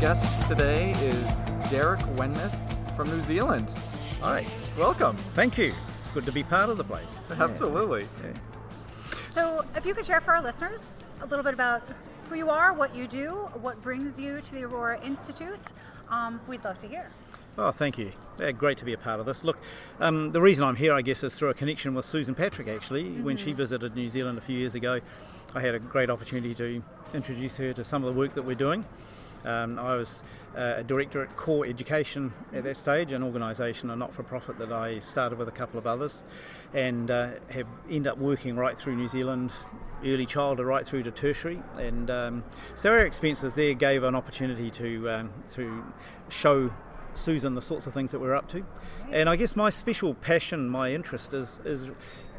guest today is Derek Wenmouth from New Zealand. Hi. Welcome. Thank you. Good to be part of the place. Absolutely. Yeah. So, if you could share for our listeners a little bit about who you are, what you do, what brings you to the Aurora Institute, um, we'd love to hear. Oh, thank you. Yeah, great to be a part of this. Look, um, the reason I'm here, I guess, is through a connection with Susan Patrick. Actually, mm-hmm. when she visited New Zealand a few years ago, I had a great opportunity to introduce her to some of the work that we're doing. Um, I was uh, a director at Core Education at that stage, an organisation, a not-for-profit that I started with a couple of others, and uh, have ended up working right through New Zealand, early childhood right through to tertiary. And um, so our experiences there gave an opportunity to um, to show Susan the sorts of things that we're up to. And I guess my special passion, my interest is is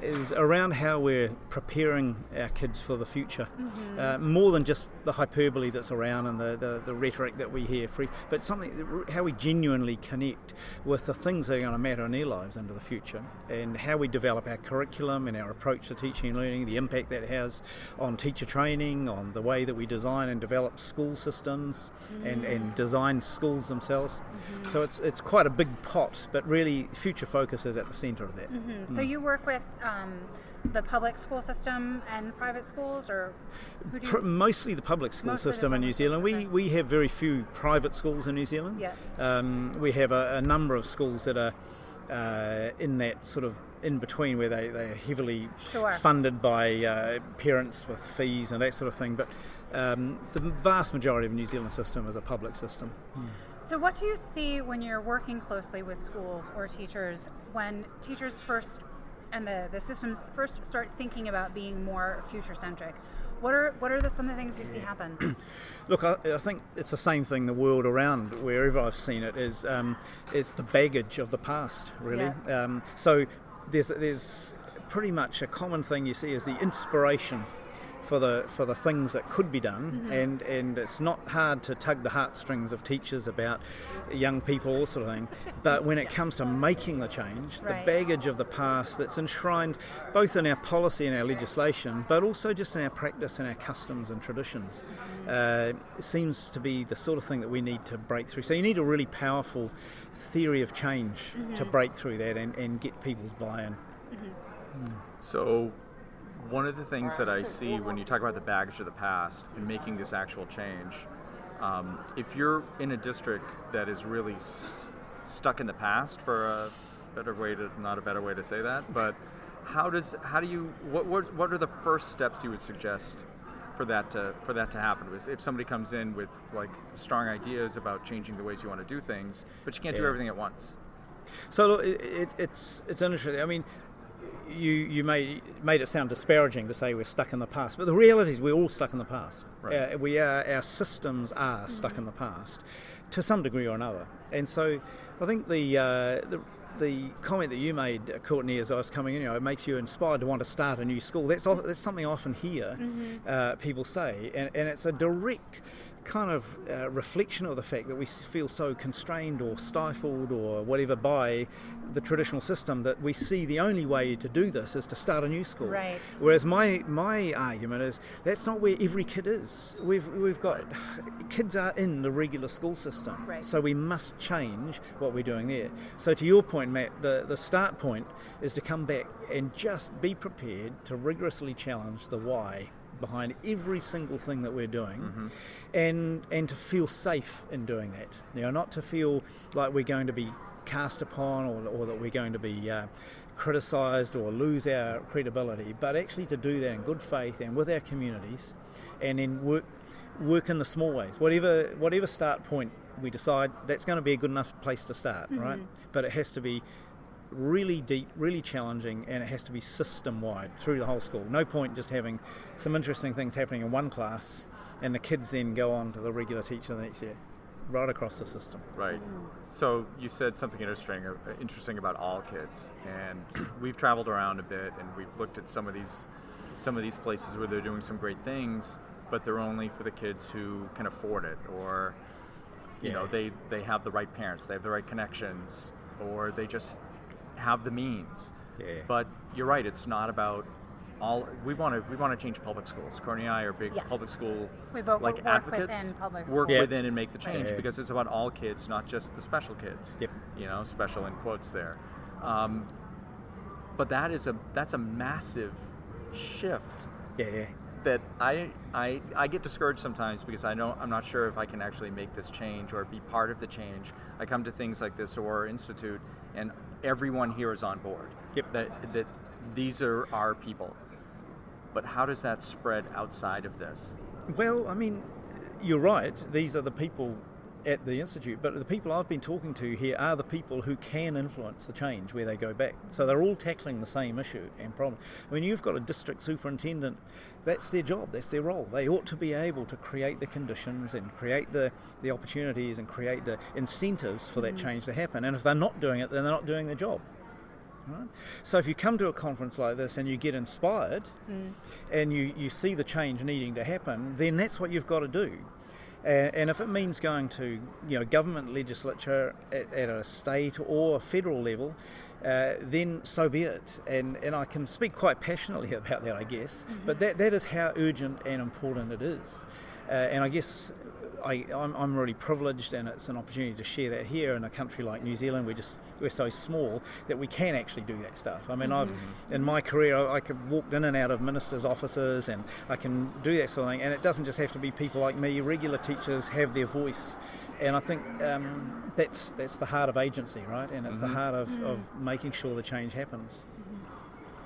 is around how we're preparing our kids for the future. Mm-hmm. Uh, more than just the hyperbole that's around and the, the, the, rhetoric that we hear free, but something how we genuinely connect with the things that are going to matter in their lives into the future and how we develop our curriculum and our approach to teaching and learning, the impact that has on teacher training, on the way that we design and develop school systems mm-hmm. and, and design schools themselves. Mm-hmm. So it's, it's quite a big pot, but really future focus is at the centre of that. Mm-hmm. So you work with um, the public school system and private schools, or you... mostly the public school mostly system in New Zealand. We we have very few private schools in New Zealand. Yeah. Um, we have a, a, number of schools that are uh, in that sort of in between where they, they are heavily sure. funded by uh, parents with fees and that sort of thing. But um, the vast majority of New Zealand system is a public system. Hmm. So, what do you see when you're working closely with schools or teachers when teachers first and the, the systems first start thinking about being more future centric, what are what are the, some of the things you see happen? Look, I, I, think it's the same thing the world around wherever I've seen it is um, it's the baggage of the past, really. Yeah. Um, so there's there's pretty much a common thing you see is the inspiration for the for the things that could be done, mm-hmm. and and it's not hard to tug the heartstrings of teachers about young people, all sort of thing. But when it comes to making the change, right. the baggage of the past that's enshrined both in our policy and our legislation, but also just in our practice and our customs and traditions, mm-hmm. uh, seems to be the sort of thing that we need to break through. So you need a really powerful theory of change mm-hmm. to break through that and, and get people's buy-in. Mm. So one of the things that I see when you talk about the baggage of the past and making this actual change, um, if you're in a district that is really st- stuck in the past, for a better way to not a better way to say that, but how does how do you what what, what are the first steps you would suggest for that to for that to happen? If somebody comes in with like strong ideas about changing the ways you want to do things, but you can't yeah. do everything at once. So it, it, it's it's interesting. I mean, you you made made it sound disparaging to say we're stuck in the past, but the reality is we're all stuck in the past. Right. Uh, we are our systems are mm-hmm. stuck in the past to some degree or another, and so I think the uh, the the comment that you made, uh, Courtney, as I was coming in, you know, it makes you inspired to want to start a new school. That's that's something I often hear mm-hmm. uh, people say, and, and it's a direct kind of uh, reflection of the fact that we feel so constrained or stifled or whatever by the traditional system that we see the only way to do this is to start a new school. Right. Whereas my my argument is that's not where every kid is. We've we've got kids are in the regular school system, right. so we must change what we're doing there. So to your point, Matt, the the start point is to come back and just be prepared to rigorously challenge the why behind every single thing that we're doing mm-hmm. and and to feel safe in doing that you know not to feel like we're going to be cast upon or, or that we're going to be uh, criticised or lose our credibility but actually to do that in good faith and with our communities and then work work in the small ways whatever whatever start point we decide that's going to be a good enough place to start mm-hmm. right but it has to be really deep, really challenging, and it has to be system wide through the whole school. No point just having some interesting things happening in one class and the kids then go on to the regular teacher the next year. Right across the system. Right. So you said something interesting, uh, interesting about all kids, and we've traveled around a bit, and we've looked at some of these, some of these places where they're doing some great things, but they're only for the kids who can afford it, or, you yeah. know, they they have the right parents, they have the right connections, or they just have the means. Yeah. But you're right, it's not about all we want to we want to change public schools. Courtney and I are big Yes. public school We both like work advocates. within public work schools. within and make the change Yeah. because it's about all kids, not just the special kids. Yep. You know, special in quotes there. Um, but that is a that's a massive shift Yeah, yeah. That I, I I get discouraged sometimes because I know I'm not sure if I can actually make this change or be part of the change. I come to things like this or institute, and everyone here is on board. Yep. That that these are our people. But how does that spread outside of this? Well, I mean, you're right. These are the people at the institute, but the people I've been talking to here are the people who can influence the change where they go back. So they're all tackling the same issue and problem. I mean, you've got a district superintendent. That's their job. That's their role. They ought to be able to create the conditions and create the, the opportunities and create the incentives for that mm. change to happen. And if they're not doing it, then they're not doing their job. Right? So if you come to a conference like this and you get inspired mm. and you, you see the change needing to happen, then that's what you've got to do. And, and if it means going to you know government legislature at, at a state or a federal level, uh, then so be it. And and I can speak quite passionately about that, I guess. But that, that is how urgent and important it is. Uh, and I guess I, I'm, I'm really privileged, and it's an opportunity to share that here in a country like New Zealand. We're just we're so small that we can actually do that stuff. I mean, I've mm-hmm. in my career I, I could walked in and out of ministers' offices, and I can do that sort of thing. And it doesn't just have to be people like me. Regular teachers have their voice, and I think um, that's that's the heart of agency, right? And it's the mm-hmm. heart of, mm-hmm. of making sure the change happens.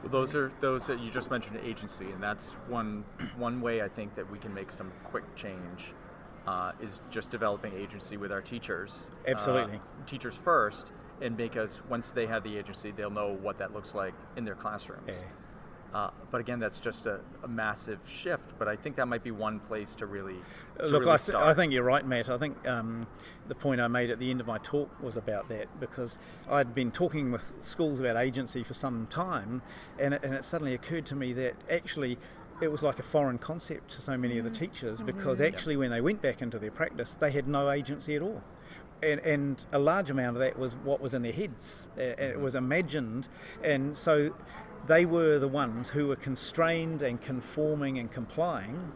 Well, those are those that you just mentioned agency, and that's one one way I think that we can make some quick change uh, is just developing agency with our teachers. Uh, Absolutely. teachers first, and because once they have the agency, they'll know what that looks like in their classrooms. Yeah. Uh, but again, that's just a, a massive shift. But I think that might be one place to really to Look, really I, th-. I think you're right, Matt. I think um, the point I made at the end of my talk was about that because I'd been talking with schools about agency for some time, and it, and it suddenly occurred to me that actually it was like a foreign concept to so many of the mm. teachers mm-hmm. because actually when they went back into their practice, they had no agency at all. And, and a large amount of that was what was in their heads. And It mm-hmm. was imagined, and so they were the ones who were constrained and conforming and complying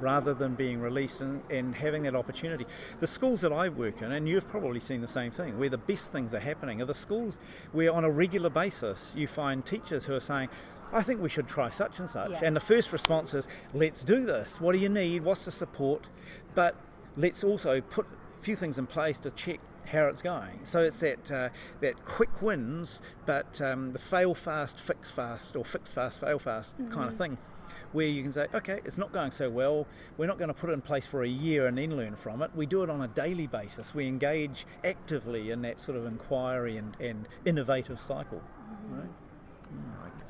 rather than being released and, and having that opportunity. The schools that I work in, and you've probably seen the same thing, where the best things are happening are the schools where on a regular basis you find teachers who are saying, I think we should try such and such. And the first response is, let's do this. What do you need? What's the support? But let's also put a few things in place to check how it's going. So it's that uh, that quick wins, but um, the fail fast, fix fast, or fix fast, fail fast kind of thing, where you can say, okay, it's not going so well. We're not going to put it in place for a year and then learn from it. We do it on a daily basis. We engage actively in that sort of inquiry and, and innovative cycle.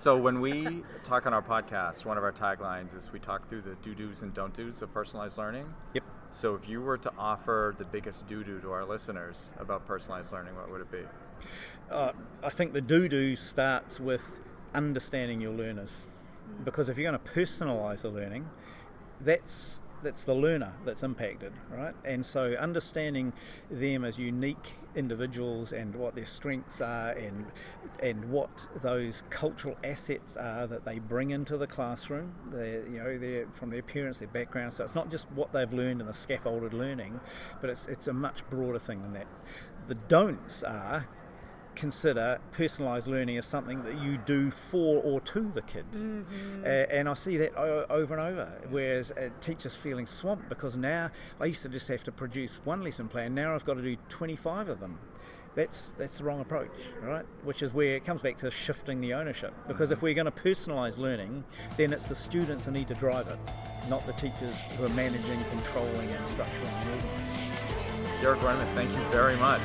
So when we talk on our podcast, one of our taglines is we talk through the do dos and don't dos of personalized learning. Yep. So if you were to offer the biggest do do to our listeners about personalized learning, what would it be? Uh, I think the do do starts with understanding your learners, because if you're going to personalise the learning, that's that's the learner that's impacted, right? And so understanding them as unique individuals and what their strengths are and and what those cultural assets are that they bring into the classroom, they you know, their from their parents, their background. So it's not just what they've learned in the scaffolded learning, but it's it's a much broader thing than that. The don'ts are consider personalised learning as something that you do for or to the kids. Uh, and I see that o- over and over, whereas uh, teachers feeling swamped because now I used to just have to produce one lesson plan, now I've got to do 25 of them. That's, that's the wrong approach, right? Which is where it comes back to shifting the ownership. Because if we're going to personalise learning, then it's the students who need to drive it, not the teachers who are managing, controlling, and structuring and organising. Derek Wenmouth, thank you very much.